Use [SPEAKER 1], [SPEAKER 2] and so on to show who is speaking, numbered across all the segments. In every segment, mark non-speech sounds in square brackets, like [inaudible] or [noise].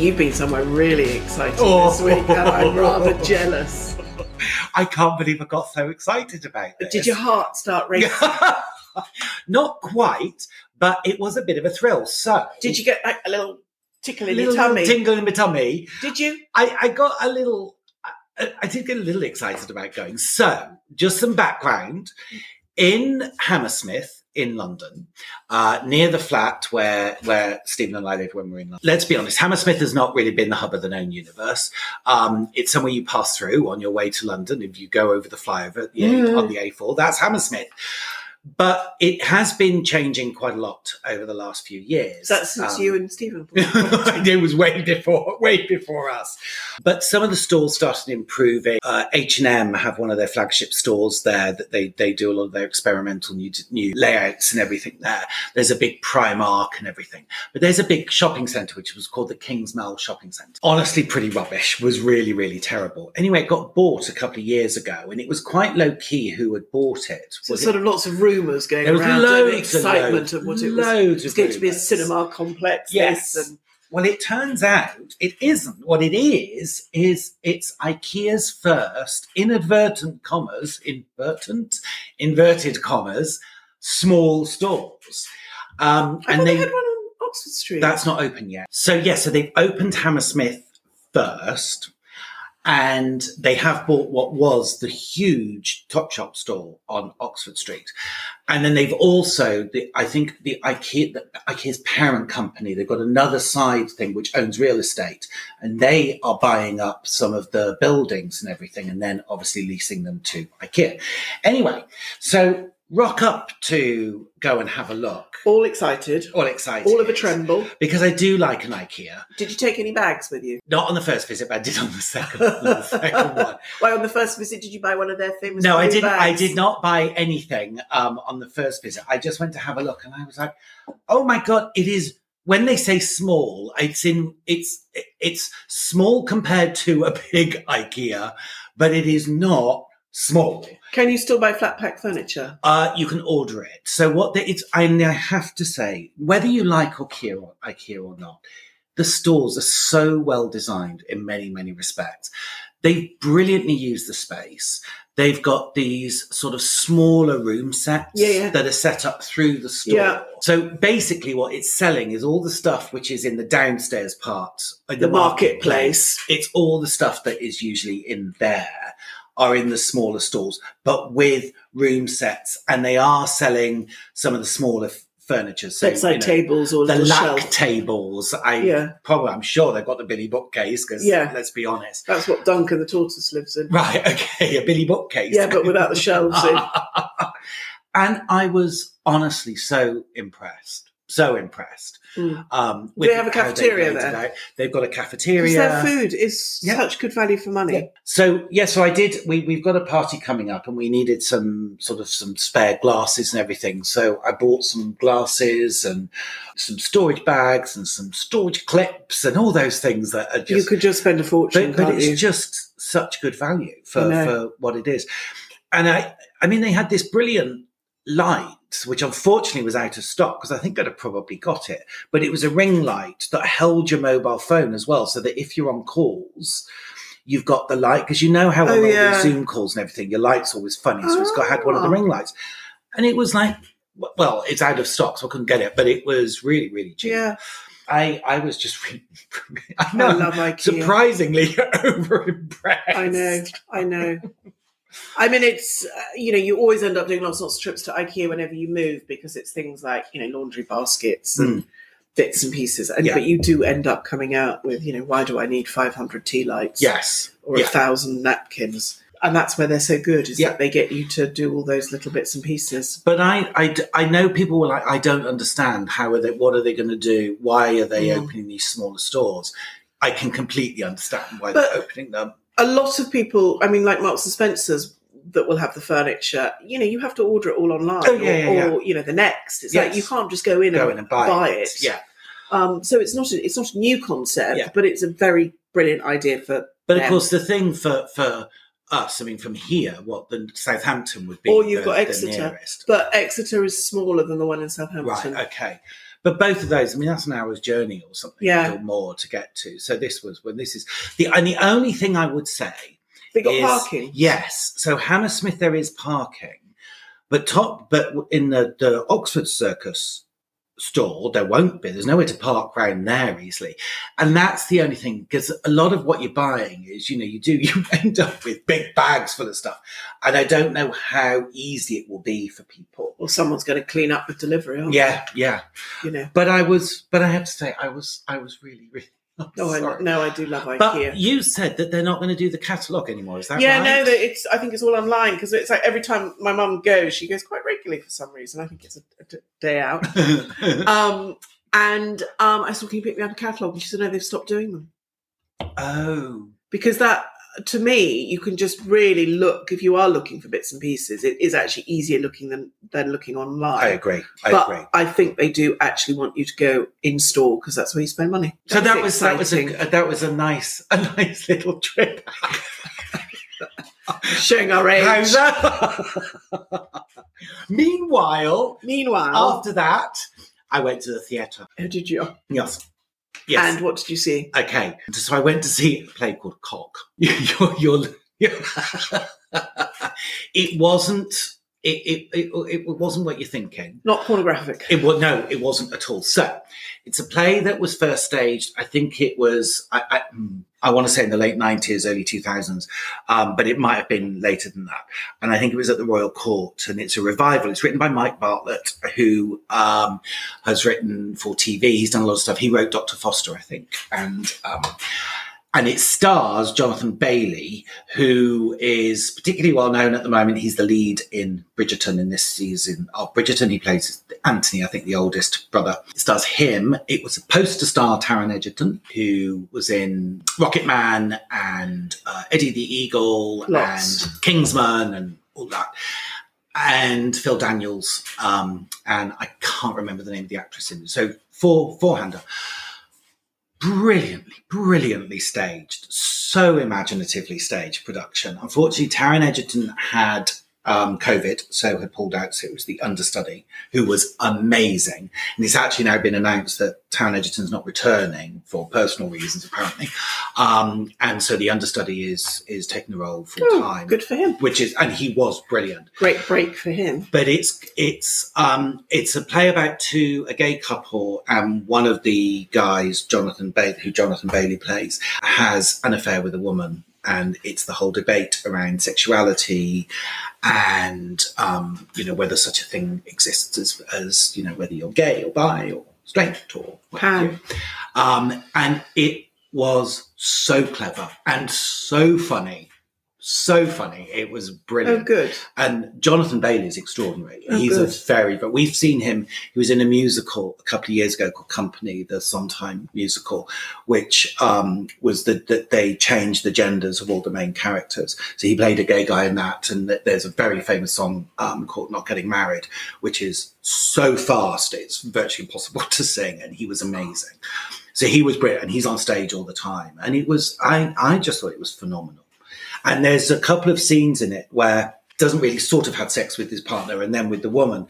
[SPEAKER 1] You've been somewhere really exciting
[SPEAKER 2] Oh.
[SPEAKER 1] this week, and I'm rather [laughs] jealous.
[SPEAKER 2] I can't believe I got so excited about this.
[SPEAKER 1] Did your heart start racing? [laughs]
[SPEAKER 2] Not quite, but it was a bit of a thrill. So,
[SPEAKER 1] Did you get like a little tickle in
[SPEAKER 2] little,
[SPEAKER 1] your tummy?
[SPEAKER 2] little tingle in my tummy?
[SPEAKER 1] Did you?
[SPEAKER 2] I, I got a little. I, I did get a little excited about going. So, just some background in Hammersmith. In London, uh, near the flat where where Stephen and I lived when we were in London. Let's be honest, Hammersmith has not really been the hub of the known universe. Um, it's somewhere you pass through on your way to London. If you go over the flyover the A-
[SPEAKER 1] Mm.
[SPEAKER 2] on the A4, that's Hammersmith. But it has been changing quite a lot over the last few years.
[SPEAKER 1] Is that since
[SPEAKER 2] Um,
[SPEAKER 1] you and Stephen? [laughs]
[SPEAKER 2] it was way before, way before us. But some of the stores started improving. Uh, H and M have one of their flagship stores there that they they do a lot of their experimental new new layouts and everything there. There's a big Primark and everything, but there's a big shopping centre which was called the Kings Mall Shopping Centre. Honestly, pretty rubbish. Was really really terrible. Anyway, it got bought a couple of years ago, and it was quite low key who had bought it.
[SPEAKER 1] So
[SPEAKER 2] Was it-
[SPEAKER 1] sort of lots of rumours going
[SPEAKER 2] There was
[SPEAKER 1] around,
[SPEAKER 2] loads
[SPEAKER 1] excitement
[SPEAKER 2] loads,
[SPEAKER 1] of what it was. It's going to be a cinema complex.
[SPEAKER 2] Yes.
[SPEAKER 1] And
[SPEAKER 2] Well, it turns out it isn't. What it is is it's IKEA's first inadvertent commas, inadvertent, inverted commas, small stores. Um,
[SPEAKER 1] I
[SPEAKER 2] and
[SPEAKER 1] they
[SPEAKER 2] they
[SPEAKER 1] had one on Oxford Street.
[SPEAKER 2] that's not open yet. So yeah, so they've opened Hammersmith first, and they have bought what was the huge Topshop store on Oxford Street, and then they've also, the, I think the IKEA, the IKEA's parent company, they've got another side thing which owns real estate, and they are buying up some of the buildings and everything, and then obviously leasing them to IKEA. Anyway, so rock up to go and have a look.
[SPEAKER 1] all excited,
[SPEAKER 2] All excited.
[SPEAKER 1] all of a tremble.
[SPEAKER 2] Because I do like an IKEA.
[SPEAKER 1] Did you take any bags with you?
[SPEAKER 2] Not on the first visit, but I did on the second, on the second one. [laughs]
[SPEAKER 1] Why on the first visit did you buy one of their famous?
[SPEAKER 2] No, I didn't. I did not buy anything um, on the first visit. I just went to have a look, and I was like, "Oh my god!" It is when they say small. It's in. It's it's small compared to a big [laughs] IKEA, but it is not small.
[SPEAKER 1] Can you still buy flat pack furniture?
[SPEAKER 2] Uh, you can order it. So what the, it's, I, I have to say, whether you like IKEA or, IKEA or not, the stores are so well designed in many, many respects. They brilliantly use the space. They've got these sort of smaller room sets
[SPEAKER 1] Yeah, yeah.
[SPEAKER 2] that are set up through the store.
[SPEAKER 1] Yeah.
[SPEAKER 2] So basically, what it's selling is all the stuff which is in the downstairs part, of
[SPEAKER 1] The marketplace.
[SPEAKER 2] It's all the stuff that is usually in there are in the smaller stalls, but with room sets, and they are selling some of the smaller f- furniture. So
[SPEAKER 1] Bedside
[SPEAKER 2] you know,
[SPEAKER 1] tables or
[SPEAKER 2] the lack
[SPEAKER 1] shelf.
[SPEAKER 2] tables. I
[SPEAKER 1] Yeah.
[SPEAKER 2] probably, I'm sure they've got the Billy bookcase because
[SPEAKER 1] Yeah.
[SPEAKER 2] let's be honest.
[SPEAKER 1] That's what Duncan the tortoise lives in.
[SPEAKER 2] Right, [laughs] okay, a Billy bookcase.
[SPEAKER 1] Yeah, but without the shelves in. [laughs]
[SPEAKER 2] and I was honestly so impressed, so impressed.
[SPEAKER 1] Mm.
[SPEAKER 2] Um,
[SPEAKER 1] Do they have a cafeteria there?
[SPEAKER 2] They've got a cafeteria.
[SPEAKER 1] their food is
[SPEAKER 2] Yeah.
[SPEAKER 1] such good value for money.
[SPEAKER 2] Yeah. So yeah, so I did. We we've got a party coming up, and we needed some sort of some spare glasses and everything. So I bought some glasses and some storage bags and some storage clips and all those things that are just You
[SPEAKER 1] could just spend a fortune,
[SPEAKER 2] but, but it's
[SPEAKER 1] you?
[SPEAKER 2] just such good value for for what it is. And I, I mean, they had this brilliant light, which unfortunately was out of stock because I think I'd have probably got it. But it was a ring light that held your mobile phone as well, so that if you're on calls, you've got the light because you know how on
[SPEAKER 1] Oh,
[SPEAKER 2] all
[SPEAKER 1] yeah.
[SPEAKER 2] these Zoom calls and everything, your light's always funny. So it's got had one of the
[SPEAKER 1] Ah.
[SPEAKER 2] ring lights, and it was like, well, it's out of stock, so I couldn't get it, but it was really, really cheap.
[SPEAKER 1] yeah,
[SPEAKER 2] I, I was just [laughs] really, I
[SPEAKER 1] I
[SPEAKER 2] know,
[SPEAKER 1] love IKEA.
[SPEAKER 2] surprisingly [laughs] over impressed.
[SPEAKER 1] I know, I know. I mean, it's uh, you know, you always end up doing lots of trips to IKEA whenever you move because it's things like you know laundry baskets and bits and pieces. And.
[SPEAKER 2] Yeah.
[SPEAKER 1] but you do end up coming out with you know, why do I need five hundred tea lights?
[SPEAKER 2] Yes.
[SPEAKER 1] or a
[SPEAKER 2] Yeah.
[SPEAKER 1] thousand napkins. And that's where they're so good is
[SPEAKER 2] Yeah.
[SPEAKER 1] that they get you to do all those little bits and pieces.
[SPEAKER 2] But I I know people were like, I don't understand. How are they, what are they going to do? Why are they
[SPEAKER 1] Mm.
[SPEAKER 2] opening these smaller stores? I can completely understand why
[SPEAKER 1] But-
[SPEAKER 2] they're opening them.
[SPEAKER 1] A lot of people, I mean, like Marks and Spencers, that will have the furniture. You know, you have to order it all online,
[SPEAKER 2] Oh, yeah,
[SPEAKER 1] or,
[SPEAKER 2] yeah,
[SPEAKER 1] or you know, the next. It's like you can't just go in,
[SPEAKER 2] Go
[SPEAKER 1] and,
[SPEAKER 2] in and buy,
[SPEAKER 1] it.
[SPEAKER 2] Yeah.
[SPEAKER 1] Um, so it's not a, it's not a new concept,
[SPEAKER 2] Yeah.
[SPEAKER 1] but it's a very brilliant idea for.
[SPEAKER 2] But of course, the thing for, for us, I mean, from here, what the Southampton would be.
[SPEAKER 1] Or you've
[SPEAKER 2] the-
[SPEAKER 1] got Exeter. But Exeter is smaller than the one in Southampton.
[SPEAKER 2] Right. Okay. But both of those, I mean, that's an hour's journey or something,
[SPEAKER 1] Yeah.
[SPEAKER 2] or more to get to. So this was when this is the and the only thing I would say
[SPEAKER 1] They got
[SPEAKER 2] is-
[SPEAKER 1] parking.
[SPEAKER 2] Yes. So Hammersmith there is parking, but top but in the, the Oxford Circus store there won't be. There's nowhere to park round there easily, and that's the only thing because a lot of what you're buying is you know you do [laughs] you end up with big bags full of stuff, and I don't know how easy it will be for people.
[SPEAKER 1] Or someone's going to clean up with delivery. aren't
[SPEAKER 2] Yeah, yeah.
[SPEAKER 1] You know.
[SPEAKER 2] But I was, but I have to say, I was, I was really, really.
[SPEAKER 1] No, I,
[SPEAKER 2] sorry.
[SPEAKER 1] no, I do love IKEA.
[SPEAKER 2] But you said that they're not going to do the catalogue anymore. Is that
[SPEAKER 1] yeah,
[SPEAKER 2] right?
[SPEAKER 1] no, that it's. I think it's all online because it's like every time my mum goes, she goes quite regularly for some reason. I think it's a day out. [laughs] Um, and um, I said, "Can you pick me up a catalogue?" And she said, "No, they've stopped doing them
[SPEAKER 2] oh,
[SPEAKER 1] because that." To me, you can just really look if you are looking for bits and pieces. It is actually easier looking than than looking online.
[SPEAKER 2] I agree. I
[SPEAKER 1] but
[SPEAKER 2] agree.
[SPEAKER 1] I think they do actually want you to go in store because that's where you spend money.
[SPEAKER 2] So that was that was a that was a nice a nice little trip. [laughs]
[SPEAKER 1] showing our age.
[SPEAKER 2] How's that? Meanwhile,
[SPEAKER 1] Meanwhile,
[SPEAKER 2] after that, I went to the theatre.
[SPEAKER 1] how did you?
[SPEAKER 2] Yes, yes.
[SPEAKER 1] And what did you see?
[SPEAKER 2] Okay, so I went to see a play called Cock. [laughs] you're, you're, [laughs] it wasn't. It, it, it, it wasn't what you're thinking.
[SPEAKER 1] Not pornographic.
[SPEAKER 2] It was no, it wasn't at all. So it's a play that was first staged. I think it was. I, I, hmm, I want to say in the late nineties, early two thousands, um, but it might have been later than that. And I think it was at the Royal Court, and it's a revival. It's written by Mike Bartlett, who um, has written for TV. He's done a lot of stuff. He wrote Doctor Foster, I think, and. Um, and it stars Jonathan Bailey, who is particularly well known at the moment. He's the lead in Bridgerton in this season of Bridgerton. He plays Anthony, I think, the oldest brother. It stars him. It was supposed to star Taron Egerton, who was in Rocket Man and uh, Eddie the Eagle
[SPEAKER 1] Lots.
[SPEAKER 2] and Kingsman and all that. And Phil Daniels, um, and I can't remember the name of the actress in it. So four four-hander brilliantly, brilliantly staged, so imaginatively staged production. Unfortunately, Taron Egerton had um, COVID, so had pulled out. So it was the understudy who was amazing. And it's actually now been announced that Taron Egerton's not returning for personal reasons, apparently. Um, and so the understudy is is taking the role full
[SPEAKER 1] Oh,
[SPEAKER 2] time,
[SPEAKER 1] good for him.
[SPEAKER 2] which is, and he was brilliant
[SPEAKER 1] Great break for him.
[SPEAKER 2] but it's it's um it's a play about two a gay couple and one of the guys jonathan bailey who jonathan bailey plays has an affair with a woman and it's the whole debate around sexuality and um you know whether such a thing exists as as you know whether you're gay or bi or straight or what have
[SPEAKER 1] Pan.
[SPEAKER 2] um and it was so clever and so funny so funny it was brilliant
[SPEAKER 1] Oh, good.
[SPEAKER 2] and Jonathan Bailey is extraordinary.
[SPEAKER 1] Oh,
[SPEAKER 2] He's a
[SPEAKER 1] good.
[SPEAKER 2] very, but we've seen him. He was in a musical a couple of years ago called Company, the Sondheim musical, which um, was that that they changed the genders of all the main characters. So he played a gay guy in that, and there's a very famous song um, called "Not Getting Married," which is so fast it's virtually impossible [laughs] to sing, and he was amazing. So he was brilliant, and he's on stage all the time, and it was. I I just thought it was phenomenal. And there's a couple of scenes in it where doesn't really sort of had sex with his partner and then with the woman.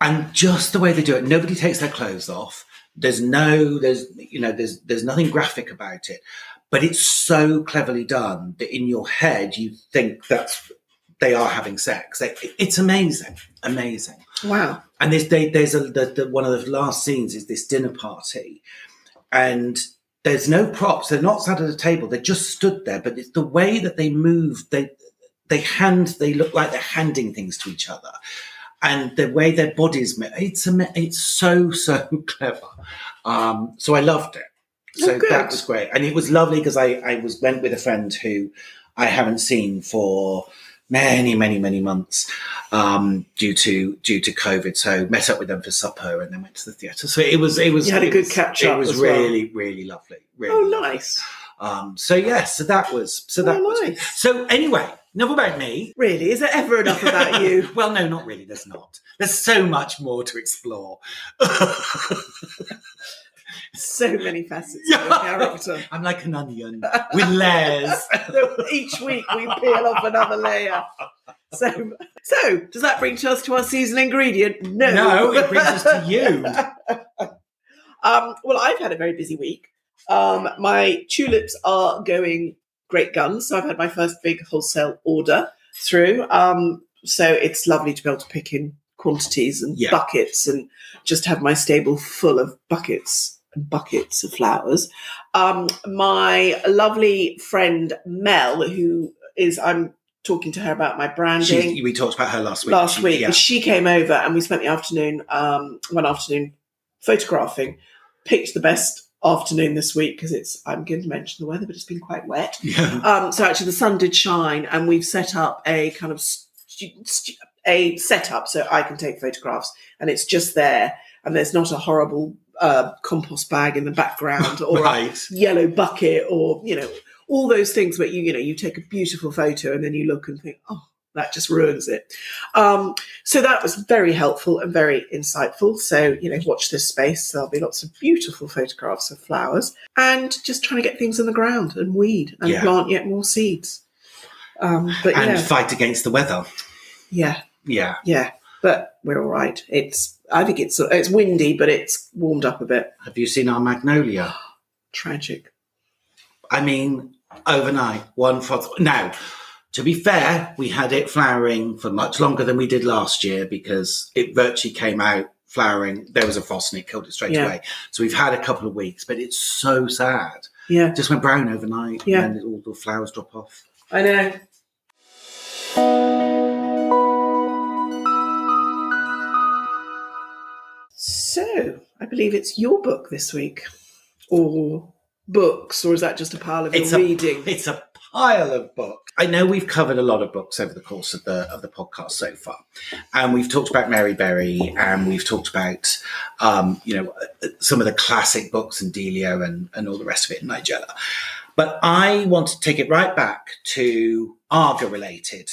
[SPEAKER 2] And just the way they do it, nobody takes their clothes off. There's no, there's, you know, there's, there's nothing graphic about it, but it's so cleverly done that in your head, you think that's, they are having sex. They, it's amazing, amazing.
[SPEAKER 1] Wow.
[SPEAKER 2] And there's, they, there's a, the, the, one of the last scenes is this dinner party and there's no props. They're not sat at a table. They just stood there, but it's the way that they move. They, they hand, they look like they're handing things to each other and the way their bodies, it's, it's so, so [laughs] clever. Um, so I loved it. So
[SPEAKER 1] Oh,
[SPEAKER 2] that was great. And it was lovely because I, I was, went with a friend who I haven't seen for many, many, many months um, due to due to COVID. So met up with them for supper and then went to the theatre. So it was it was
[SPEAKER 1] You had a good
[SPEAKER 2] was-
[SPEAKER 1] catch
[SPEAKER 2] It was
[SPEAKER 1] as well.
[SPEAKER 2] really really lovely. Really
[SPEAKER 1] Oh,
[SPEAKER 2] lovely.
[SPEAKER 1] nice.
[SPEAKER 2] Um, so yes, so that was so that
[SPEAKER 1] Oh,
[SPEAKER 2] was
[SPEAKER 1] nice.
[SPEAKER 2] so anyway. Enough about me.
[SPEAKER 1] Really? Is there ever enough about you? [laughs]
[SPEAKER 2] well, no, not really. There's not. There's so much more to explore. [laughs] [laughs]
[SPEAKER 1] so many facets of your character. [laughs]
[SPEAKER 2] I'm like an onion with layers. [laughs]
[SPEAKER 1] Each week we peel off another layer. So, so does that bring us to our seasonal ingredient? No,
[SPEAKER 2] No, it brings us to you.
[SPEAKER 1] um, well, I've had a very busy week. Um, my tulips are going great guns. So I've had my first big wholesale order through. Um, so it's lovely to be able to pick in quantities and
[SPEAKER 2] Yeah.
[SPEAKER 1] buckets and just have my stable full of buckets buckets of flowers. Um, my lovely friend Mel, who is, I'm talking to her about my branding
[SPEAKER 2] She, we talked about her last week.
[SPEAKER 1] last week.
[SPEAKER 2] yeah.
[SPEAKER 1] She came over and we spent the afternoon, um, one afternoon, photographing. Picked the best afternoon this week because it's. I'm going to mention the weather, but it's been quite wet. [laughs]
[SPEAKER 2] Yeah.
[SPEAKER 1] Um, so actually, the sun did shine, and we've set up a kind of stu- stu- a setup so I can take photographs, and it's just there, and there's not a horrible uh, compost bag in the background or a yellow bucket or you know all those things where you you know you take a beautiful photo and then you look and think oh that just ruins it. Um, so that was very helpful and very insightful. So you know watch this space. There'll be lots of beautiful photographs of flowers and just trying to get things in the ground and weed and
[SPEAKER 2] Yeah.
[SPEAKER 1] plant yet more seeds. Um, but
[SPEAKER 2] And
[SPEAKER 1] yeah.
[SPEAKER 2] fight against the weather.
[SPEAKER 1] yeah.
[SPEAKER 2] Yeah.
[SPEAKER 1] yeah. But we're all right. It's i think it's it's windy but it's warmed up a bit
[SPEAKER 2] Have you seen our magnolia? [gasps]
[SPEAKER 1] tragic
[SPEAKER 2] I mean, overnight, one for now. To be fair, we had it flowering for much longer than we did last year because it virtually came out flowering. There was a frost and it killed it straight
[SPEAKER 1] Yeah.
[SPEAKER 2] away. So we've had a couple of weeks, but it's so sad.
[SPEAKER 1] yeah
[SPEAKER 2] just went brown overnight,
[SPEAKER 1] Yeah.
[SPEAKER 2] and then all the flowers drop off.
[SPEAKER 1] i know So, I believe it's your book this week, or books, or is that just a pile of
[SPEAKER 2] It's
[SPEAKER 1] your
[SPEAKER 2] a-
[SPEAKER 1] reading?
[SPEAKER 2] It's a pile of books. I know we've covered a lot of books over the course of the of the podcast so far, and we've talked about Mary Berry, and we've talked about um, you know some of the classic books and Delia and and all the rest of it in Nigella. But I want to take it right back to Aga related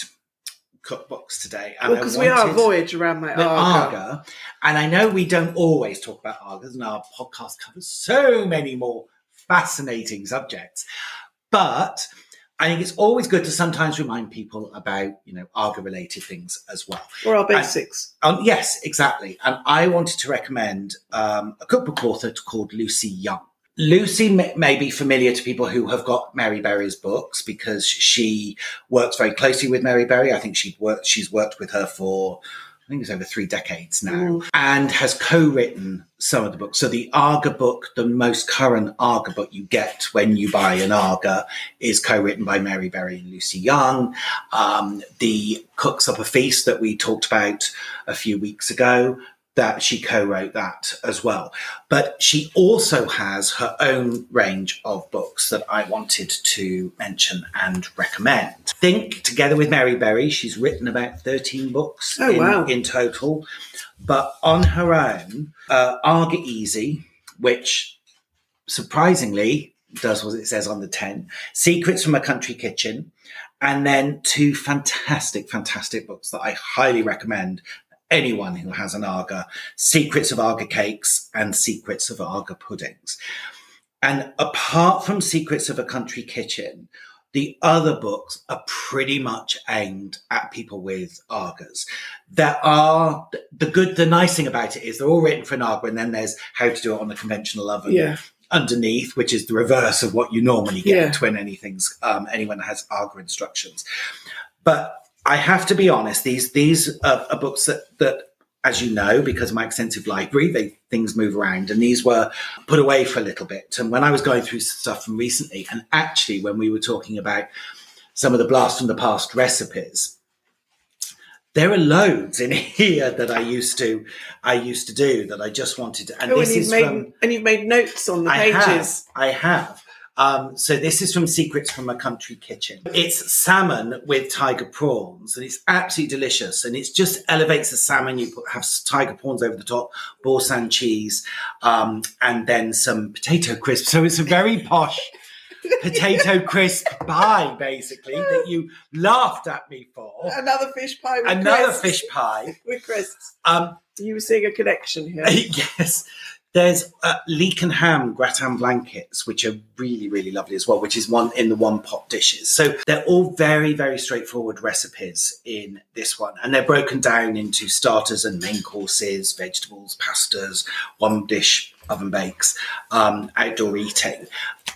[SPEAKER 2] cookbooks today. and I
[SPEAKER 1] Because we are voyage around my
[SPEAKER 2] the
[SPEAKER 1] Aga.
[SPEAKER 2] Aga. And I know we don't always talk about Agas, and our podcast covers so many more fascinating subjects. But I think it's always good to sometimes remind people about, you know, Aga related things as well.
[SPEAKER 1] or our basics.
[SPEAKER 2] Um, yes, exactly. And I wanted to recommend um, a cookbook author called Lucy Young. Lucy may, may be familiar to people who have got Mary Berry's books because she works very closely with Mary Berry. I think she worked, she's worked with her for, I think it's over three decades now,
[SPEAKER 1] Mm.
[SPEAKER 2] and has co-written some of the books. So the Aga book, the most current Aga book you get when you buy an Aga, is co-written by Mary Berry and Lucy Young. Um, the Cooks Up a Feast that we talked about a few weeks ago, that she co-wrote that as well. But she also has her own range of books that I wanted to mention and recommend. Think together with Mary Berry, she's written about 13 books
[SPEAKER 1] Oh,
[SPEAKER 2] in,
[SPEAKER 1] wow.
[SPEAKER 2] in total. But on her own, uh, Aga Easy, which surprisingly does what it says on the 10, Secrets from a Country Kitchen, and then two fantastic, fantastic books that I highly recommend anyone who has an Aga Secrets of Aga Cakes and Secrets of Aga Puddings. And apart from Secrets of a Country Kitchen, the other books are pretty much aimed at people with Agas. There are the good, the nice thing about it is they're all written for an Aga, and then there's how to do it on the conventional oven
[SPEAKER 1] Yeah.
[SPEAKER 2] underneath, which is the reverse of what you normally get
[SPEAKER 1] Yeah.
[SPEAKER 2] when anything's um, anyone has Aga instructions. But I have to be honest; these these are, are books that that, as you know, because of my extensive library, they things move around, and these were put away for a little bit. And when I was going through stuff from recently, and actually when we were talking about some of the blast from the past recipes, there are loads in [laughs] here that I used to I used to do that I just wanted to. And
[SPEAKER 1] Oh,
[SPEAKER 2] this
[SPEAKER 1] and you've
[SPEAKER 2] is
[SPEAKER 1] made
[SPEAKER 2] from
[SPEAKER 1] and you've made notes on the
[SPEAKER 2] I have.
[SPEAKER 1] pages.
[SPEAKER 2] I have. Um, so this is from Secrets from a Country Kitchen. It's salmon with tiger prawns, and it's absolutely delicious. And it just elevates the salmon. You put, have tiger prawns over the top, Boursin cheese, um, and then some potato crisp. So it's a very posh [laughs] potato crisp pie, basically, that you laughed at me for.
[SPEAKER 1] Another fish pie. With
[SPEAKER 2] Another
[SPEAKER 1] crisps.
[SPEAKER 2] fish pie. [laughs]
[SPEAKER 1] with crisps.
[SPEAKER 2] Um,
[SPEAKER 1] You were seeing a connection here. [laughs]
[SPEAKER 2] yes. There's uh, leek and ham gratin blankets, which are really, really lovely as well, which is one in the one pot dishes. So they're all very, very straightforward recipes in this one. And they're broken down into starters and main courses, vegetables, pastas, one dish oven bakes, um, outdoor eating.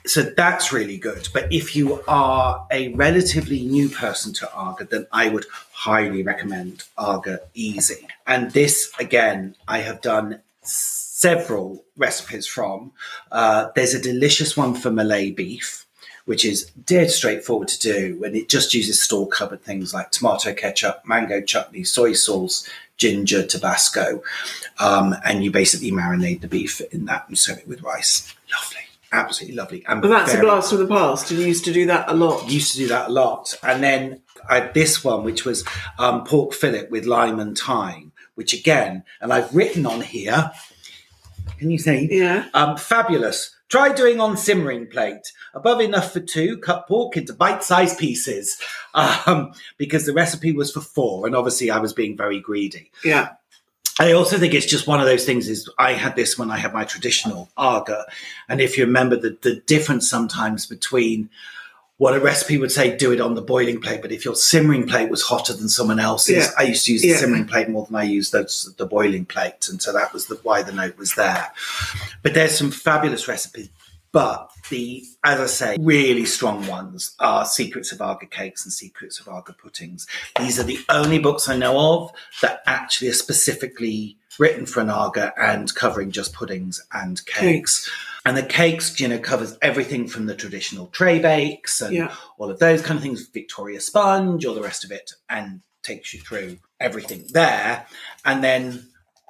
[SPEAKER 2] So that's really good. But if you are a relatively new person to Aga, then I would highly recommend Aga Easy. And this, again, I have done several recipes from. Uh, there's a delicious one for Malay beef, which is dead straightforward to do, and it just uses store cupboard things like tomato ketchup, mango chutney, soy sauce, ginger, Tabasco, um, and you basically marinate the beef in that and serve it with rice. Lovely, absolutely lovely. And
[SPEAKER 1] But that's a blast from the past. You used to do that a lot.
[SPEAKER 2] used to do that a lot. And then I had this one, which was um, pork fillet with lime and thyme, which again, and I've written on here. Can you say?
[SPEAKER 1] Yeah.
[SPEAKER 2] Um, fabulous. Try doing on simmering plate. Above enough for two, cut pork into bite-sized pieces. [laughs] Um, because the recipe was for four, and obviously I was being very greedy.
[SPEAKER 1] Yeah.
[SPEAKER 2] I also think it's just one of those things. Is I had this when I had my traditional Aga, and if you remember the the difference sometimes between what a recipe would say, do it on the boiling plate, but if your simmering plate was hotter than someone else's,
[SPEAKER 1] Yeah.
[SPEAKER 2] I used to use the
[SPEAKER 1] Yeah.
[SPEAKER 2] simmering plate more than I used those, the boiling plate, and so that was the, why the note was there. But there's some fabulous recipes. But the, as I say, really strong ones are Secrets of Aga Cakes and Secrets of Aga Puddings. These are the only books I know of that actually are specifically written for an Aga and covering just puddings and cakes. And the cakes, you know, covers everything from the traditional tray bakes and
[SPEAKER 1] Yeah.
[SPEAKER 2] all of those kind of things, Victoria sponge, all the rest of it, and takes you through everything there. And then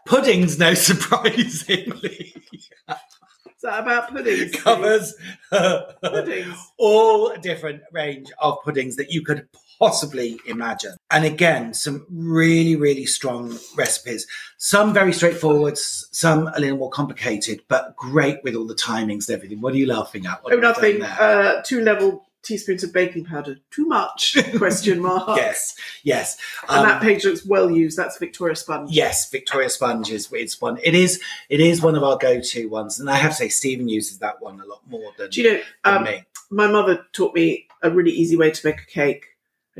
[SPEAKER 2] puddings, no [laughs] surprisingly,
[SPEAKER 1] Is that about puddings?
[SPEAKER 2] covers [laughs]
[SPEAKER 1] Puddings.
[SPEAKER 2] all different range of puddings that you could possibly imagine. And again, some really, really strong recipes. Some very straightforward, some a little more complicated, but great with all the timings and everything. What are you laughing at? What
[SPEAKER 1] Oh,
[SPEAKER 2] have you done
[SPEAKER 1] nothing. Uh, two level teaspoons of baking powder. Too much? [laughs] Question mark.
[SPEAKER 2] yes, yes.
[SPEAKER 1] And
[SPEAKER 2] Um,
[SPEAKER 1] that page looks well used. That's Victoria Sponge.
[SPEAKER 2] Yes, Victoria Sponge is it's one. It is it is one of our go-to ones, and I have to say Stephen uses that one a lot more than,
[SPEAKER 1] Do you know,
[SPEAKER 2] than
[SPEAKER 1] um,
[SPEAKER 2] me.
[SPEAKER 1] my mother taught me a really easy way to make a cake.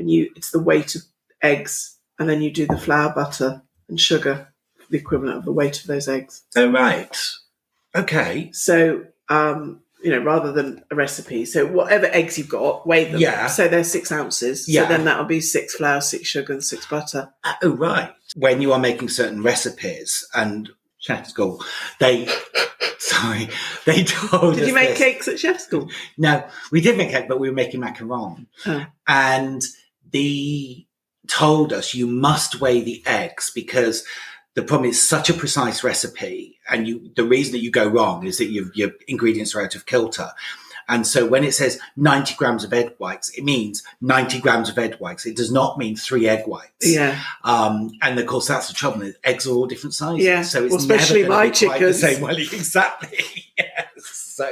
[SPEAKER 1] And you, it's the weight of eggs. And then you do the flour, butter, and sugar, the equivalent of the weight of those eggs.
[SPEAKER 2] Oh right, okay,
[SPEAKER 1] So, um, you know, rather than a recipe. So whatever eggs you've got, weigh them.
[SPEAKER 2] Yeah.
[SPEAKER 1] So they're six ounces.
[SPEAKER 2] Yeah.
[SPEAKER 1] So then that'll be six flour, six sugar, and six butter.
[SPEAKER 2] oh right. When you are making certain recipes and chef school, they [laughs] sorry, they [laughs] told
[SPEAKER 1] Did
[SPEAKER 2] us
[SPEAKER 1] you make
[SPEAKER 2] this.
[SPEAKER 1] cakes at chef school?
[SPEAKER 2] No, we did make cake, but we were making macaron.
[SPEAKER 1] Oh.
[SPEAKER 2] And the told us you must weigh the eggs because the problem is such a precise recipe, and you the reason that you go wrong is that your your ingredients are out of kilter. And so when it says 90 grams of egg whites, it means 90 grams of egg whites. It does not mean three egg whites.
[SPEAKER 1] Yeah.
[SPEAKER 2] Um, and of course, that's the trouble. Eggs are all different sizes.
[SPEAKER 1] Yeah.
[SPEAKER 2] So it's
[SPEAKER 1] Well, especially
[SPEAKER 2] never
[SPEAKER 1] my
[SPEAKER 2] be quite the
[SPEAKER 1] chickens.
[SPEAKER 2] same. [laughs] Well, exactly. [laughs] yes. So,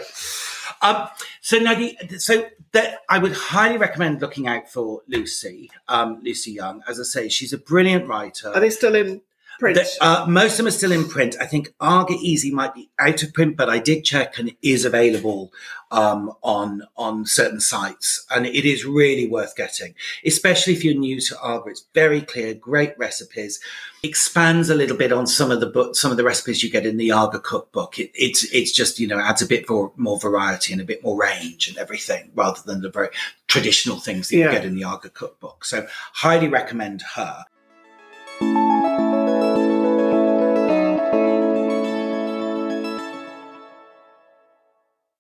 [SPEAKER 2] um, so now the, so that I would highly recommend looking out for Lucy, um, Lucy Young. As I say, she's a brilliant writer.
[SPEAKER 1] Are they still in print?
[SPEAKER 2] The- uh, most of them are still in print. I think Aga Easy might be out of print, but I did check and it is available um, on on certain sites, and it is really worth getting, especially if you're new to Aga. It's very clear, great recipes. Expands a little bit on some of the book, some of the recipes you get in the Aga cookbook. It, it's it's just you know adds a bit more more variety and a bit more range and everything, rather than the very traditional things that
[SPEAKER 1] Yeah.
[SPEAKER 2] you get in the Aga cookbook. So highly recommend her.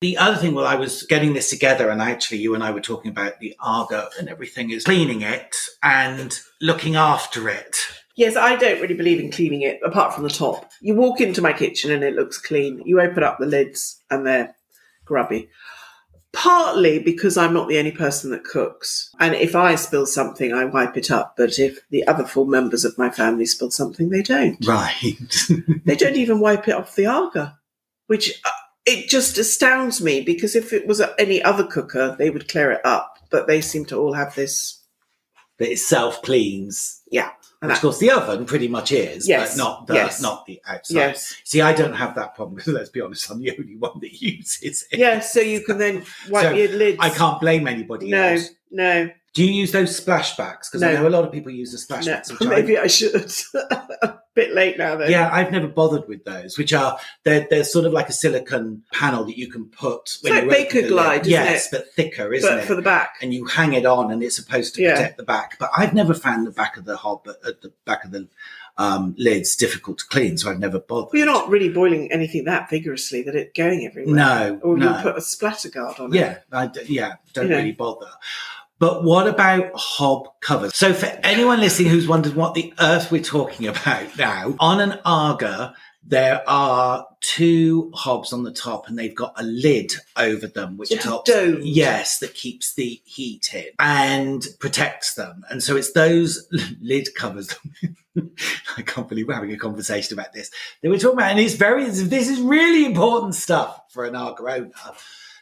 [SPEAKER 2] The other thing, while I was getting this together, and actually you and I were talking about the Aga and everything, is cleaning it and looking after it.
[SPEAKER 1] Yes, I don't really believe in cleaning it apart from the top. You walk into my kitchen and it looks clean. You open up the lids and they're grubby. Partly because I'm not the only person that cooks. And if I spill something, I wipe it up. But if the other four members of my family spill something, they don't.
[SPEAKER 2] Right. [laughs]
[SPEAKER 1] They don't even wipe it off the Aga, which uh, it just astounds me because if it was any other cooker, they would clear it up. But they seem to all have this
[SPEAKER 2] that it self cleans.
[SPEAKER 1] Yeah, and
[SPEAKER 2] of course, the oven pretty much is,
[SPEAKER 1] Yes,
[SPEAKER 2] but not the
[SPEAKER 1] yes.
[SPEAKER 2] not the outside.
[SPEAKER 1] yes,
[SPEAKER 2] See, I don't have that problem because [laughs] let's be honest, I'm the only one that uses it.
[SPEAKER 1] yeah. So you can then [laughs] wipe
[SPEAKER 2] So,
[SPEAKER 1] your lids.
[SPEAKER 2] I can't blame anybody
[SPEAKER 1] No,
[SPEAKER 2] else.
[SPEAKER 1] no,
[SPEAKER 2] Do you use those splashbacks? Because I know a lot of people use the
[SPEAKER 1] no.
[SPEAKER 2] splashbacks. I-
[SPEAKER 1] Maybe I should. [laughs] a bit late now, though.
[SPEAKER 2] yeah, I've never bothered with those, which are they're they're sort of like a silicon panel that you can put
[SPEAKER 1] like
[SPEAKER 2] you open
[SPEAKER 1] Baker. Glide, isn't
[SPEAKER 2] yes,
[SPEAKER 1] it?
[SPEAKER 2] but thicker, isn't
[SPEAKER 1] but
[SPEAKER 2] it?
[SPEAKER 1] for the back.
[SPEAKER 2] and you hang it on, and it's supposed to
[SPEAKER 1] Yeah.
[SPEAKER 2] protect the back. But I've never found the back of the hob at the back of the um, lids difficult to clean, so I've never bothered.
[SPEAKER 1] Well, you're not really boiling anything that vigorously that it's going everywhere.
[SPEAKER 2] No,
[SPEAKER 1] Or
[SPEAKER 2] no.
[SPEAKER 1] you put a splatter guard on it.
[SPEAKER 2] Yeah, yeah, don't
[SPEAKER 1] You know.
[SPEAKER 2] really bother. But what about hob covers? So for anyone listening who's wondered what the earth we're talking about now, on an Aga, there are two hobs on the top and they've got a lid over them, which helps.
[SPEAKER 1] domed.
[SPEAKER 2] Yes, that keeps the heat in and protects them. And so it's those [laughs] lid covers. [laughs] I can't believe we're having a conversation about this. that we're talking about, and it's very, this is really important stuff for an Aga owner.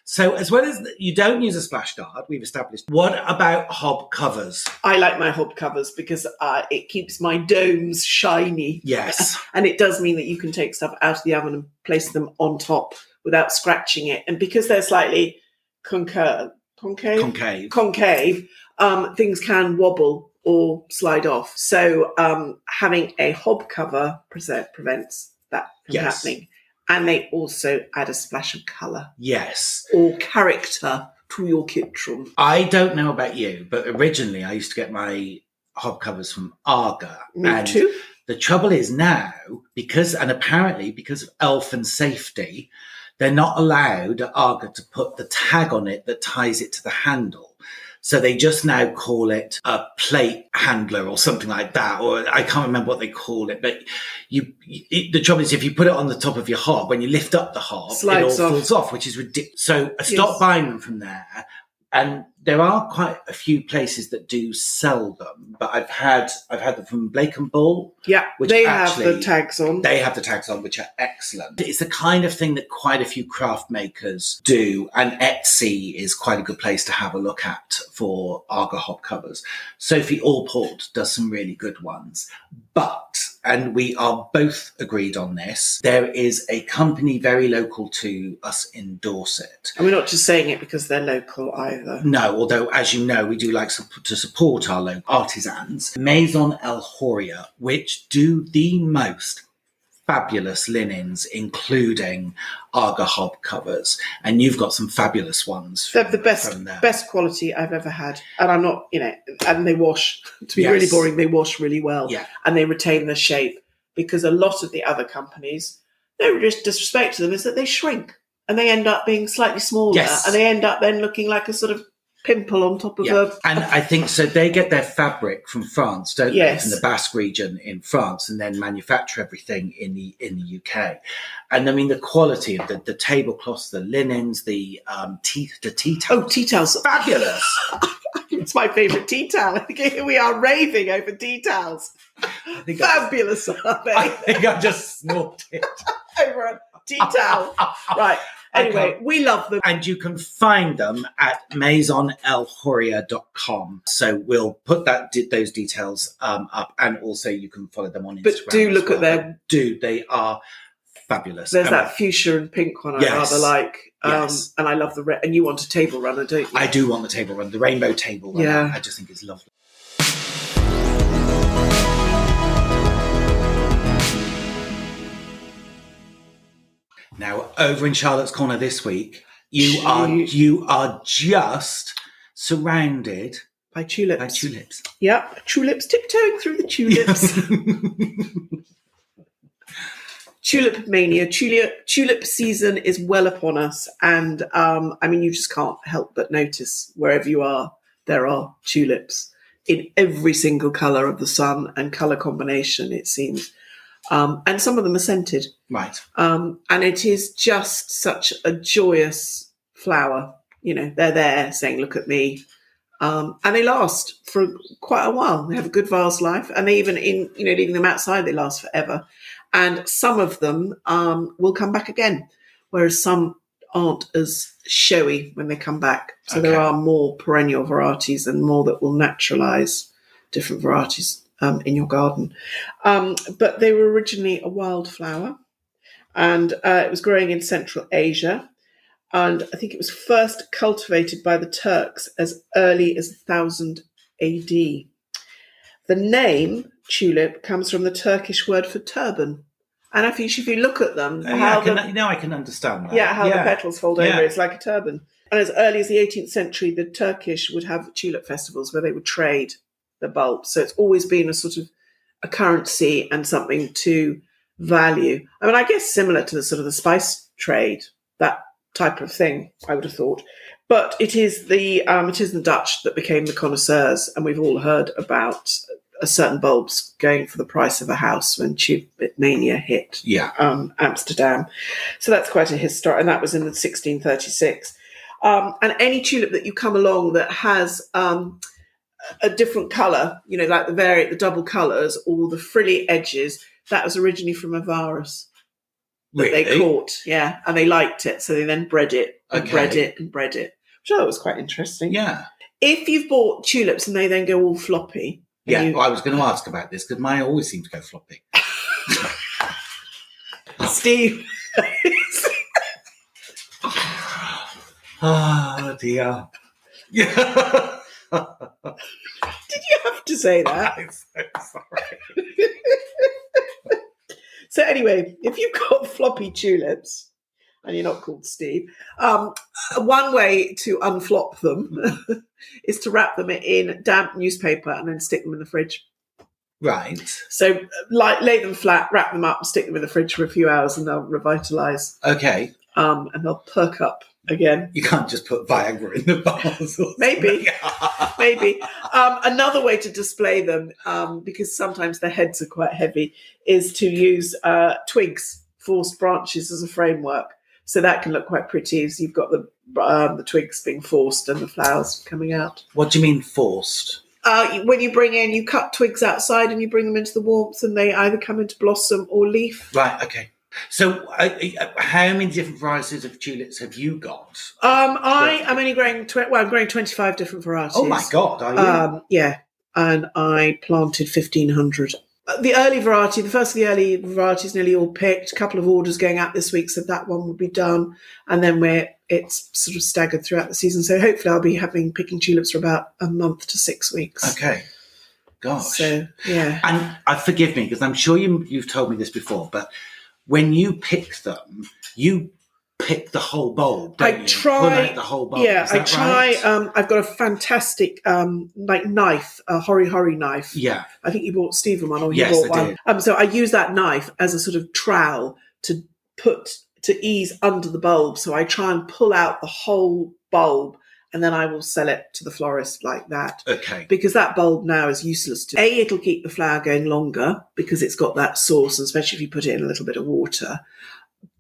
[SPEAKER 2] So as well as you don't use a splash guard, we've established. What about hob covers?
[SPEAKER 1] I like my hob covers because uh, it keeps my domes shiny.
[SPEAKER 2] Yes. [laughs]
[SPEAKER 1] And it does mean that you can take stuff out of the oven and place them on top without scratching it. And because they're slightly concave, concave,
[SPEAKER 2] Concave.
[SPEAKER 1] concave, um, things can wobble or slide off. So um, having a hob cover pre- prevents that from
[SPEAKER 2] Yes.
[SPEAKER 1] happening. And they also add a splash of colour
[SPEAKER 2] Yes.
[SPEAKER 1] or character to your kitchen.
[SPEAKER 2] I don't know about you, but originally I used to get my hob covers from Aga.
[SPEAKER 1] Me
[SPEAKER 2] and
[SPEAKER 1] too.
[SPEAKER 2] The trouble is now, because, and apparently because of elf and safety, they're not allowed at Aga to put the tag on it that ties it to the handle. So they just now call it a plate handler or something like that, or I can't remember what they call it. But you, it, the trouble is, if you put it on the top of your hob, when you lift up the hob,
[SPEAKER 1] Slides
[SPEAKER 2] it all
[SPEAKER 1] off.
[SPEAKER 2] falls off, which is ridiculous. So uh, I stopped
[SPEAKER 1] Yes.
[SPEAKER 2] buying them from there, and there are quite a few places that do sell them. But I've had I've had them from Blake and Bull,
[SPEAKER 1] Yeah,
[SPEAKER 2] which
[SPEAKER 1] they
[SPEAKER 2] actually-
[SPEAKER 1] have the tags on.
[SPEAKER 2] they have the tags on, which are excellent. It's the kind of thing that quite a few craft makers do, and Etsy is quite a good place to have a look at for Aga hob covers. Sophie Allport does some really good ones, but and we are both agreed on this. There is a company very local to us in Dorset.
[SPEAKER 1] and we're not just saying it because they're local either.
[SPEAKER 2] No, although as you know, we do like to support our local artisans. Maison El Horia, which do the most fabulous linens, including Aga hob covers, and you've got some fabulous ones.
[SPEAKER 1] They're the best
[SPEAKER 2] from there.
[SPEAKER 1] best quality I've ever had, and I'm not, you know, and they wash. To be
[SPEAKER 2] Yes.
[SPEAKER 1] really boring, they wash really well,
[SPEAKER 2] Yeah.
[SPEAKER 1] and they retain the shape. Because a lot of the other companies, no dis- disrespect to them, is that they shrink and they end up being slightly smaller,
[SPEAKER 2] Yes.
[SPEAKER 1] and they end up then looking like a sort of pimple on top of
[SPEAKER 2] Yeah.
[SPEAKER 1] a.
[SPEAKER 2] And I think so. They get their fabric from France, don't
[SPEAKER 1] Yes.
[SPEAKER 2] they? From the Basque region in France, and then manufacture everything in the in the UK. And I mean, the quality of the, the tablecloths, the linens, the um, tea, the tea
[SPEAKER 1] Oh, tea towels!
[SPEAKER 2] fabulous. [laughs]
[SPEAKER 1] It's my favourite tea towel. [laughs] Here we are raving over tea towels.
[SPEAKER 2] Think I,
[SPEAKER 1] Fabulous, are they?
[SPEAKER 2] I think I just snorted. [laughs]
[SPEAKER 1] over a tea towel. Right. Anyway,
[SPEAKER 2] Okay.
[SPEAKER 1] we love them.
[SPEAKER 2] And you can find them at maisonelhoria.com. So we'll put that those details um, up, and also you can follow them on Instagram.
[SPEAKER 1] But do look at
[SPEAKER 2] well.
[SPEAKER 1] their
[SPEAKER 2] Do they are fabulous?
[SPEAKER 1] There's that fuchsia and pink one I
[SPEAKER 2] Yes.
[SPEAKER 1] rather like. Um,
[SPEAKER 2] Yes.
[SPEAKER 1] And I love the red. And you want a table runner, don't you?
[SPEAKER 2] I do want the table run, the rainbow table run.
[SPEAKER 1] Yeah.
[SPEAKER 2] I just think it's lovely. Now, over in Charlotte's Corner this week, you are you are just surrounded
[SPEAKER 1] By tulips.
[SPEAKER 2] by tulips.
[SPEAKER 1] Yep. Tulips tiptoeing through the tulips. [laughs] tulip mania. Tulip, tulip season is well upon us. And um, I mean, you just can't help but notice wherever you are, there are tulips in every single colour of the sun and colour combination, it seems. Um, and some of them are scented.
[SPEAKER 2] right.
[SPEAKER 1] Um, and it is just such a joyous flower. You know, they're there saying, "Look at me," um, and they last for quite a while. They have a good vase life, and they even in you know leaving them outside, they last forever. And some of them um, will come back again, whereas some aren't as showy when they come back. So there are more perennial varieties and more that will naturalize. different varieties um, in your garden. Um, but they were originally a wildflower, and uh, it was growing in Central Asia. And I think it was first cultivated by the Turks as early as 1000 AD. The name tulip comes from the Turkish word for turban. And I think if you look at them,
[SPEAKER 2] Uh, yeah, I can,
[SPEAKER 1] the,
[SPEAKER 2] now I can understand that.
[SPEAKER 1] yeah, how the petals fold
[SPEAKER 2] Yeah.
[SPEAKER 1] over, it's like a turban. And as early as the 18th century, the Turkish would have tulip festivals where they would trade the bulbs. So it's always been a sort of a currency and something to value. I mean, I guess similar to the sort of the spice trade, that type of thing. I would have thought, but it is the um, it is the Dutch that became the connoisseurs, and we've all heard about a certain bulbs going for the price of a house when tulip mania hit
[SPEAKER 2] Yeah.
[SPEAKER 1] um, Amsterdam. So that's quite a history, and that was in 1636. Um, and any tulip that you come along that has um, a different colour, you know, like the vari the double colours or the frilly edges, that was originally from a virus that they caught. Yeah, and they liked it, so they then bred it and
[SPEAKER 2] Okay.
[SPEAKER 1] bred it and bred it, which I thought was quite interesting.
[SPEAKER 2] Yeah.
[SPEAKER 1] If you've bought tulips and they then go all floppy,
[SPEAKER 2] Yeah.
[SPEAKER 1] you-
[SPEAKER 2] Well, I was going to ask about this because mine always seem to go floppy. [laughs]
[SPEAKER 1] Steve.
[SPEAKER 2] Oh [laughs] dear. Yeah. [laughs]
[SPEAKER 1] Did you have to say that? [laughs]
[SPEAKER 2] I'm so sorry. [laughs]
[SPEAKER 1] So anyway, if you've got floppy tulips and you're not called Steve, um, one way to unflop them [laughs] is to wrap them in damp newspaper and then stick them in the fridge.
[SPEAKER 2] Right.
[SPEAKER 1] So, like, lay them flat, wrap them up, stick them in the fridge for a few hours, and they'll revitalize
[SPEAKER 2] Okay.
[SPEAKER 1] um, and they'll perk up again.
[SPEAKER 2] You can't just put Viagra in the bars. or [laughs]
[SPEAKER 1] Maybe. Maybe um, another way to display them, um, because sometimes the heads are quite heavy, is to use uh, twigs, forced branches as a framework. So that can look quite pretty as you've got the um, the twigs being forced and the flowers coming out.
[SPEAKER 2] What do you mean forced?
[SPEAKER 1] Uh, when you bring in, you cut twigs outside and you bring them into the warmth, and they either come into blossom or leaf.
[SPEAKER 2] Right. Okay. So, uh, uh, how many different varieties of tulips have you got?
[SPEAKER 1] Um, I am only growing. Tw- well, I'm growing 25 different varieties.
[SPEAKER 2] Oh my God! Are you?
[SPEAKER 1] Um, yeah, and I planted fifteen hundred. The early variety, the first of the early varieties, nearly all picked. A couple of orders going out this week, so that one will be done, and then we're it's sort of staggered throughout the season. So hopefully, I'll be having picking tulips for about a month to six weeks.
[SPEAKER 2] okay. Gosh.
[SPEAKER 1] So yeah,
[SPEAKER 2] And uh, forgive me because I'm sure you, you've told me this before, but when you pick them, you pick the whole bulb. Don't
[SPEAKER 1] I
[SPEAKER 2] you?
[SPEAKER 1] try-
[SPEAKER 2] the whole bulb.
[SPEAKER 1] yeah. I try.
[SPEAKER 2] right?
[SPEAKER 1] Um, I've got a fantastic um, like knife, a hori hori knife.
[SPEAKER 2] yeah.
[SPEAKER 1] I think you bought Stephen one, or you
[SPEAKER 2] Yes,
[SPEAKER 1] bought
[SPEAKER 2] I
[SPEAKER 1] one.
[SPEAKER 2] did.
[SPEAKER 1] Um, so I use that knife as a sort of trowel to put to ease under the bulb. So I try and pull out the whole bulb, and then I will sell it to the florist like that.
[SPEAKER 2] Okay.
[SPEAKER 1] Because that bulb now is useless to A, it'll keep the flower going longer because it's got that source, and especially if you put it in a little bit of water.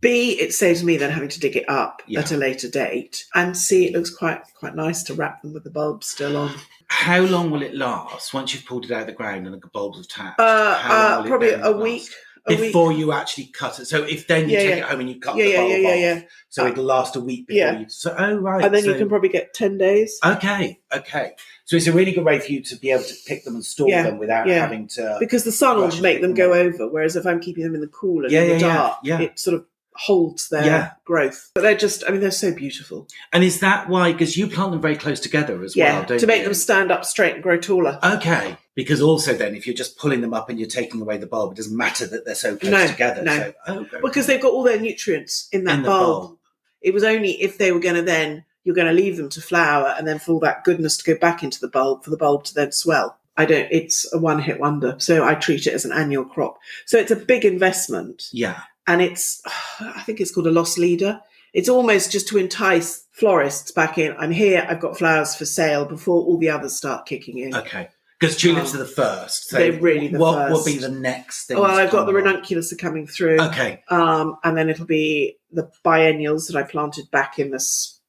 [SPEAKER 1] B, it saves me then having to dig it up
[SPEAKER 2] Yeah.
[SPEAKER 1] at a later date. And C, it looks quite quite nice to wrap them with the bulb still on.
[SPEAKER 2] How long will it last once you've pulled it out of the ground and the bulb's attached?
[SPEAKER 1] Uh, uh, probably a
[SPEAKER 2] last?
[SPEAKER 1] week. A week.
[SPEAKER 2] Before you actually cut it. So if then you
[SPEAKER 1] Yeah,
[SPEAKER 2] take
[SPEAKER 1] yeah.
[SPEAKER 2] it home and you cut
[SPEAKER 1] Yeah,
[SPEAKER 2] the
[SPEAKER 1] yeah, yeah, yeah,
[SPEAKER 2] off,
[SPEAKER 1] yeah.
[SPEAKER 2] so
[SPEAKER 1] Uh,
[SPEAKER 2] it'll last a week before
[SPEAKER 1] yeah.
[SPEAKER 2] you. So oh right.
[SPEAKER 1] And then you can probably get 10 days.
[SPEAKER 2] Okay, okay. So it's a really good way for you to be able to pick them and store them without having to.
[SPEAKER 1] because the sun will make
[SPEAKER 2] it
[SPEAKER 1] them go over. Whereas if I'm keeping them in the cool and
[SPEAKER 2] Yeah,
[SPEAKER 1] in the dark,
[SPEAKER 2] yeah.
[SPEAKER 1] it sort of holds their
[SPEAKER 2] Yeah.
[SPEAKER 1] growth. But they're just, I mean, they're so beautiful.
[SPEAKER 2] And is that why? Because you plant them very close together as
[SPEAKER 1] Yeah,
[SPEAKER 2] well, don't
[SPEAKER 1] to make
[SPEAKER 2] you?
[SPEAKER 1] them stand up straight and grow taller.
[SPEAKER 2] Okay. Because also then, if you're just pulling them up and you're taking away the bulb, it doesn't matter that they're so close
[SPEAKER 1] No,
[SPEAKER 2] together.
[SPEAKER 1] no.
[SPEAKER 2] So, oh,
[SPEAKER 1] because they've got all their nutrients in that
[SPEAKER 2] In
[SPEAKER 1] bulb.
[SPEAKER 2] bulb.
[SPEAKER 1] It was only if they were going to then, you're going to leave them to flower and then for all that goodness to go back into the bulb, for the bulb to then swell. I don't, it's a one hit wonder. So I treat it as an annual crop. So it's a big investment.
[SPEAKER 2] Yeah.
[SPEAKER 1] and it's [sighs] I think it's called a lost leader. It's almost just to entice florists back in. I'm here. I've got flowers for sale before all the others start kicking in.
[SPEAKER 2] Okay. Because tulips
[SPEAKER 1] Um,
[SPEAKER 2] are the first. So
[SPEAKER 1] they're really the
[SPEAKER 2] what will be the next thing?
[SPEAKER 1] Oh, well, I've got the ranunculus are coming through,
[SPEAKER 2] Okay.
[SPEAKER 1] um, and then it'll be the biennials that I planted back in this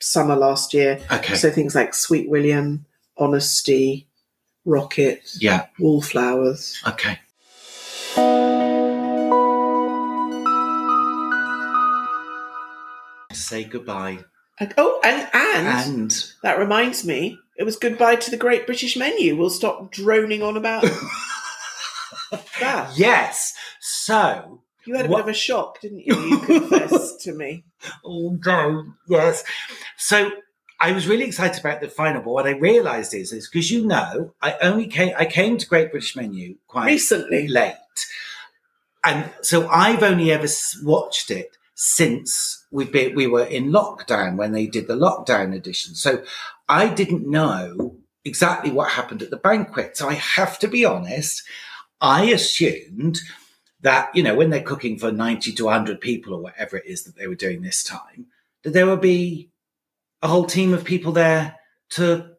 [SPEAKER 1] summer last year.
[SPEAKER 2] Okay.
[SPEAKER 1] So things like Sweet William, Honesty, Rocket,
[SPEAKER 2] yeah.
[SPEAKER 1] Wallflowers.
[SPEAKER 2] Okay. Say goodbye.
[SPEAKER 1] Oh, and and
[SPEAKER 2] And
[SPEAKER 1] that reminds me, it was goodbye to the Great British Menu. We'll stop droning on about [laughs] that.
[SPEAKER 2] Yes. So,
[SPEAKER 1] You had a
[SPEAKER 2] What-
[SPEAKER 1] bit of a shock, didn't you? You confessed to me. [laughs]
[SPEAKER 2] oh no, yes. So I was really excited about the final, but what I realised is, is because you know, I only came, I came to Great British Menu quite
[SPEAKER 1] Recently.
[SPEAKER 2] late, and so I've only ever watched it since we've been, we were in lockdown when they did the lockdown edition. So I didn't know exactly what happened at the banquet. So I have to be honest, I assumed that, you know, when they're cooking for 90 to 100 people or whatever it is that they were doing this time, that there would be a whole team of people there to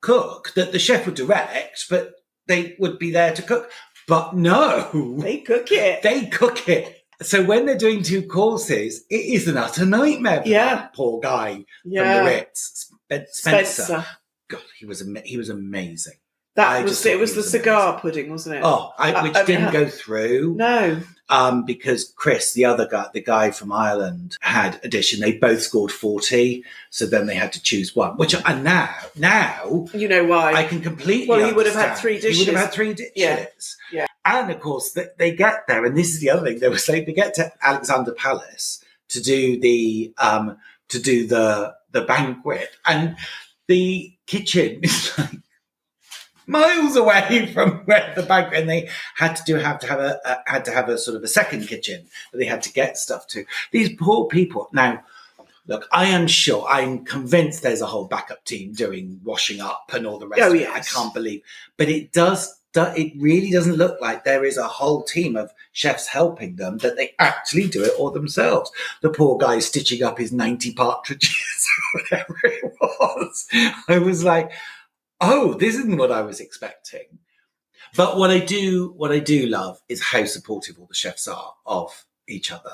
[SPEAKER 2] cook, that the chef would direct, but they would be there to cook. But no,
[SPEAKER 1] They cook it.
[SPEAKER 2] they cook it. So when they're doing two courses, it is an utter nightmare. For
[SPEAKER 1] Yeah.
[SPEAKER 2] that poor guy from the
[SPEAKER 1] yeah.
[SPEAKER 2] Ritz, Spencer.
[SPEAKER 1] Spencer.
[SPEAKER 2] God, he was he was amazing.
[SPEAKER 1] That
[SPEAKER 2] I
[SPEAKER 1] was it. Was
[SPEAKER 2] he
[SPEAKER 1] the
[SPEAKER 2] was
[SPEAKER 1] cigar pudding, wasn't it?
[SPEAKER 2] Oh, I,
[SPEAKER 1] I-
[SPEAKER 2] which
[SPEAKER 1] I
[SPEAKER 2] didn't go through
[SPEAKER 1] no.
[SPEAKER 2] Um, because Chris, the other guy, the guy from Ireland, had addition. They both scored forty, so then they had to choose one. Which and now, now
[SPEAKER 1] You know why?
[SPEAKER 2] I can completely.
[SPEAKER 1] Well, he would have had three
[SPEAKER 2] He would have had three dishes.
[SPEAKER 1] Yeah. Yeah.
[SPEAKER 2] And of course, th- they get there, and this is the other thing. They were saying they get to Alexandra Palace to do the um, to do the the banquet, and the kitchen [laughs] is like miles away [laughs] from where the banquet, and they had to do have to have a, a had to have a sort of a second kitchen that they had to get stuff to. These poor people now. Look, I am sure, I'm convinced there's a whole backup team doing washing up and all the rest
[SPEAKER 1] Oh,
[SPEAKER 2] of it.
[SPEAKER 1] yes.
[SPEAKER 2] I can't believe, but it does, it really doesn't look like there is a whole team of chefs helping them that they actually do it all themselves. The poor guy stitching up his 90 partridges [laughs] or whatever it was. I was like, oh, this isn't what I was expecting. But what I do, what I do love is how supportive all the chefs are of each other.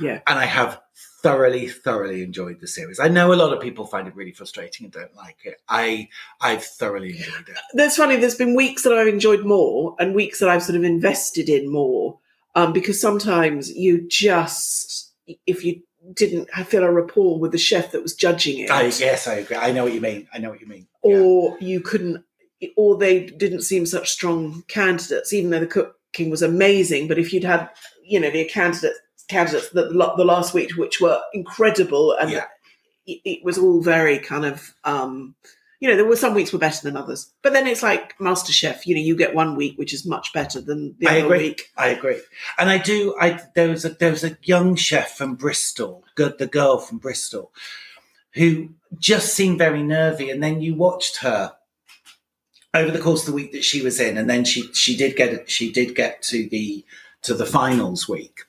[SPEAKER 1] Yeah.
[SPEAKER 2] And I have thoroughly, thoroughly enjoyed the series. I know a lot of people find it really frustrating and don't like it. I, I've thoroughly enjoyed it.
[SPEAKER 1] That's funny. There's been weeks that I've enjoyed more, and weeks that I've sort of invested in more. Um, because sometimes you just, if you didn't feel a rapport with the chef that was judging it,
[SPEAKER 2] I, yes, I agree. I know what you mean. I know what you mean.
[SPEAKER 1] or you couldn't, or they didn't seem such strong candidates, even though the cooking was amazing. But if you'd had, you know, the candidates candidates the, the last week, which were incredible, and
[SPEAKER 2] Yeah.
[SPEAKER 1] it, it was all very kind of, um, you know, there were some weeks were better than others. But then it's like MasterChef. You know, you get one week which is much better than the
[SPEAKER 2] I
[SPEAKER 1] other
[SPEAKER 2] agree.
[SPEAKER 1] week.
[SPEAKER 2] I agree, and I do. I there was a there was a young chef from Bristol, good the girl from Bristol, who just seemed very nervy, and then you watched her over the course of the week that she was in, and then she she did get she did get to the to the finals week.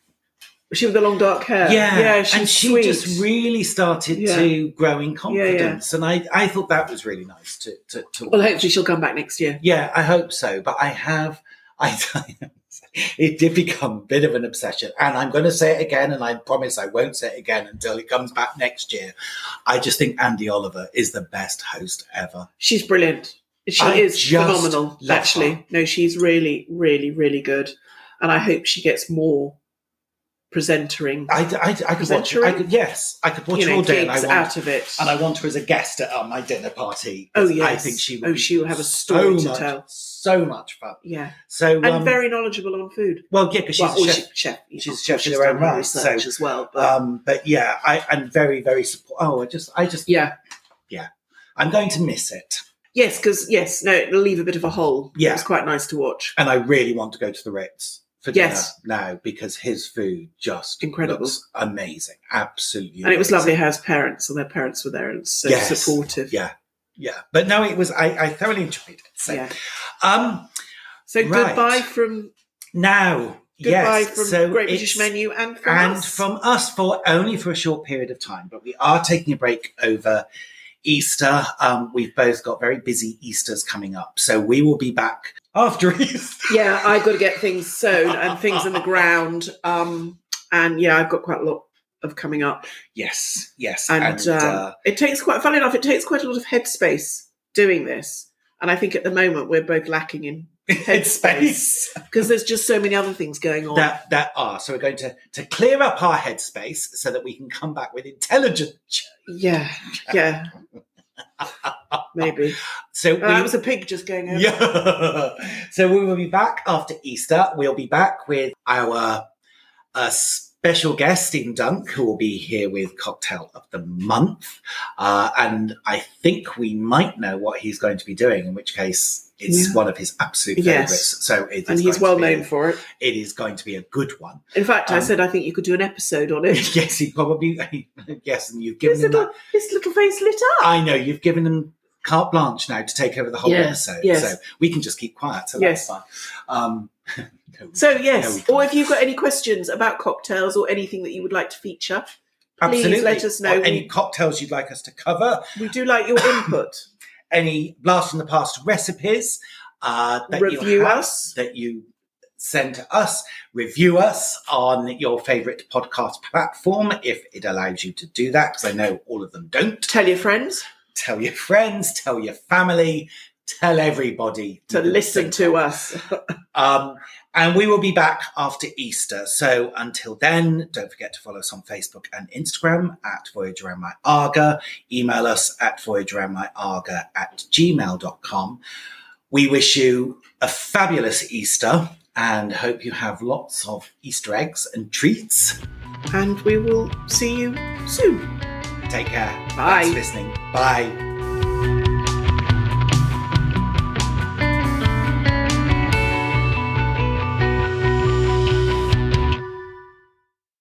[SPEAKER 1] She with the long dark hair.
[SPEAKER 2] Yeah,
[SPEAKER 1] yeah, she's
[SPEAKER 2] and she
[SPEAKER 1] sweet.
[SPEAKER 2] just really started
[SPEAKER 1] Yeah.
[SPEAKER 2] to grow in
[SPEAKER 1] yeah.
[SPEAKER 2] confidence, and I I thought that was really nice to to, to
[SPEAKER 1] well, hopefully she'll come back next year.
[SPEAKER 2] yeah, I hope so. But I have, [laughs] I it did become a bit of an obsession, and I'm going to say it again, and I promise I won't say it again until it comes back next year. I just think Andi Oliver is the best host ever.
[SPEAKER 1] She's brilliant. She
[SPEAKER 2] I
[SPEAKER 1] is phenomenal, actually.
[SPEAKER 2] her.
[SPEAKER 1] No, she's really, really, really good. And I hope she gets more presentering,
[SPEAKER 2] I, I, I could watch. I could, yes, I could watch
[SPEAKER 1] you know,
[SPEAKER 2] all day, and I want,
[SPEAKER 1] out of it.
[SPEAKER 2] and I want her as a guest at uh, my dinner party.
[SPEAKER 1] Oh,
[SPEAKER 2] 'cause I think she. Would
[SPEAKER 1] Oh, she will have a story
[SPEAKER 2] so
[SPEAKER 1] to
[SPEAKER 2] much,
[SPEAKER 1] tell.
[SPEAKER 2] So much fun.
[SPEAKER 1] yeah.
[SPEAKER 2] So
[SPEAKER 1] And
[SPEAKER 2] um,
[SPEAKER 1] very knowledgeable on food.
[SPEAKER 2] well, yeah, because she's
[SPEAKER 1] well,
[SPEAKER 2] a chef.
[SPEAKER 1] chef.
[SPEAKER 2] she's a chef in her own right,
[SPEAKER 1] research
[SPEAKER 2] so,
[SPEAKER 1] as well. But
[SPEAKER 2] Um, but yeah, I, I'm very, very support. Oh, I just, I just,
[SPEAKER 1] yeah. Yeah.
[SPEAKER 2] I'm going to miss it.
[SPEAKER 1] Yes, because, yes, no, it'll leave a bit of a hole.
[SPEAKER 2] Yeah.
[SPEAKER 1] It was quite nice to watch.
[SPEAKER 2] and I really want to go to the Ritz for
[SPEAKER 1] Yes.
[SPEAKER 2] dinner now because his food just
[SPEAKER 1] Incredible.
[SPEAKER 2] looks amazing, absolutely.
[SPEAKER 1] And it was
[SPEAKER 2] amazing.
[SPEAKER 1] lovely how his parents, and their parents were there and so
[SPEAKER 2] Yes.
[SPEAKER 1] supportive.
[SPEAKER 2] Yeah, yeah, but no, it was. I, I thoroughly enjoyed it. So,
[SPEAKER 1] Yeah.
[SPEAKER 2] um,
[SPEAKER 1] So
[SPEAKER 2] Right.
[SPEAKER 1] goodbye from
[SPEAKER 2] now,
[SPEAKER 1] goodbye
[SPEAKER 2] yes,
[SPEAKER 1] from
[SPEAKER 2] so
[SPEAKER 1] Great British Menu and from
[SPEAKER 2] and
[SPEAKER 1] us.
[SPEAKER 2] from us for only for a short period of time, but we are taking a break over Easter. Um, we've both got very busy Easters coming up, so we will be back after Easter.
[SPEAKER 1] yeah, I've got to get things sown and things in the ground. Um, and yeah, I've got quite a lot of coming up.
[SPEAKER 2] Yes, yes,
[SPEAKER 1] And,
[SPEAKER 2] and,
[SPEAKER 1] um,
[SPEAKER 2] uh,
[SPEAKER 1] It takes quite, funny enough, it takes quite a lot of headspace doing this. And I think at the moment we're both lacking in [laughs] headspace because there's just so many other things going on.
[SPEAKER 2] that that are. So we're going to to clear up our headspace so that we can come back with intelligent. ch-
[SPEAKER 1] yeah, yeah, [laughs] maybe.
[SPEAKER 2] So
[SPEAKER 1] Oh, that was a pig just going over.
[SPEAKER 2] yeah. [laughs] So we will be back after Easter. We'll be back with our uh, special guest, Stephen Dunk, who will be here with Cocktail of the Month. Uh, and I think we might know what he's going to be doing, in which case it's
[SPEAKER 1] Yeah.
[SPEAKER 2] one of his absolute
[SPEAKER 1] Yes.
[SPEAKER 2] favourites. So it is
[SPEAKER 1] And he's well known for it.
[SPEAKER 2] It is going to be a good one.
[SPEAKER 1] In fact, I
[SPEAKER 2] Um,
[SPEAKER 1] said I think you could do an episode on it. [laughs]
[SPEAKER 2] yes, he probably, [laughs] yes, and you've given
[SPEAKER 1] his
[SPEAKER 2] him
[SPEAKER 1] little,
[SPEAKER 2] that.
[SPEAKER 1] his little face lit up.
[SPEAKER 2] I know, you've given him carte blanche now to take over the whole
[SPEAKER 1] Yes,
[SPEAKER 2] episode.
[SPEAKER 1] yes.
[SPEAKER 2] So we can just keep quiet. So
[SPEAKER 1] Yes.
[SPEAKER 2] that's fine. Um,
[SPEAKER 1] So yes, or if you've got any questions about cocktails or anything that you would like to feature, please
[SPEAKER 2] Absolutely.
[SPEAKER 1] let us know.
[SPEAKER 2] Or any cocktails you'd like us to cover,
[SPEAKER 1] we do like your input. [clears throat]
[SPEAKER 2] any blast from the past recipes uh, that
[SPEAKER 1] Review
[SPEAKER 2] you have,
[SPEAKER 1] us.
[SPEAKER 2] that you send to us, review us on your favourite podcast platform if it allows you to do that, because I know all of them don't.
[SPEAKER 1] Tell your friends
[SPEAKER 2] Tell your friends, tell your family, tell everybody
[SPEAKER 1] to listen to us. [laughs]
[SPEAKER 2] Um, and we will be back after Easter. So until then, don't forget to follow us on Facebook and Instagram at Voyage Around My Aga. Email us at voyagearoundmyaga at gmail.com. We wish you a fabulous Easter and hope you have lots of Easter eggs and treats.
[SPEAKER 1] and we will see you soon.
[SPEAKER 2] Take care.
[SPEAKER 1] Bye.
[SPEAKER 2] Thanks for listening. Bye.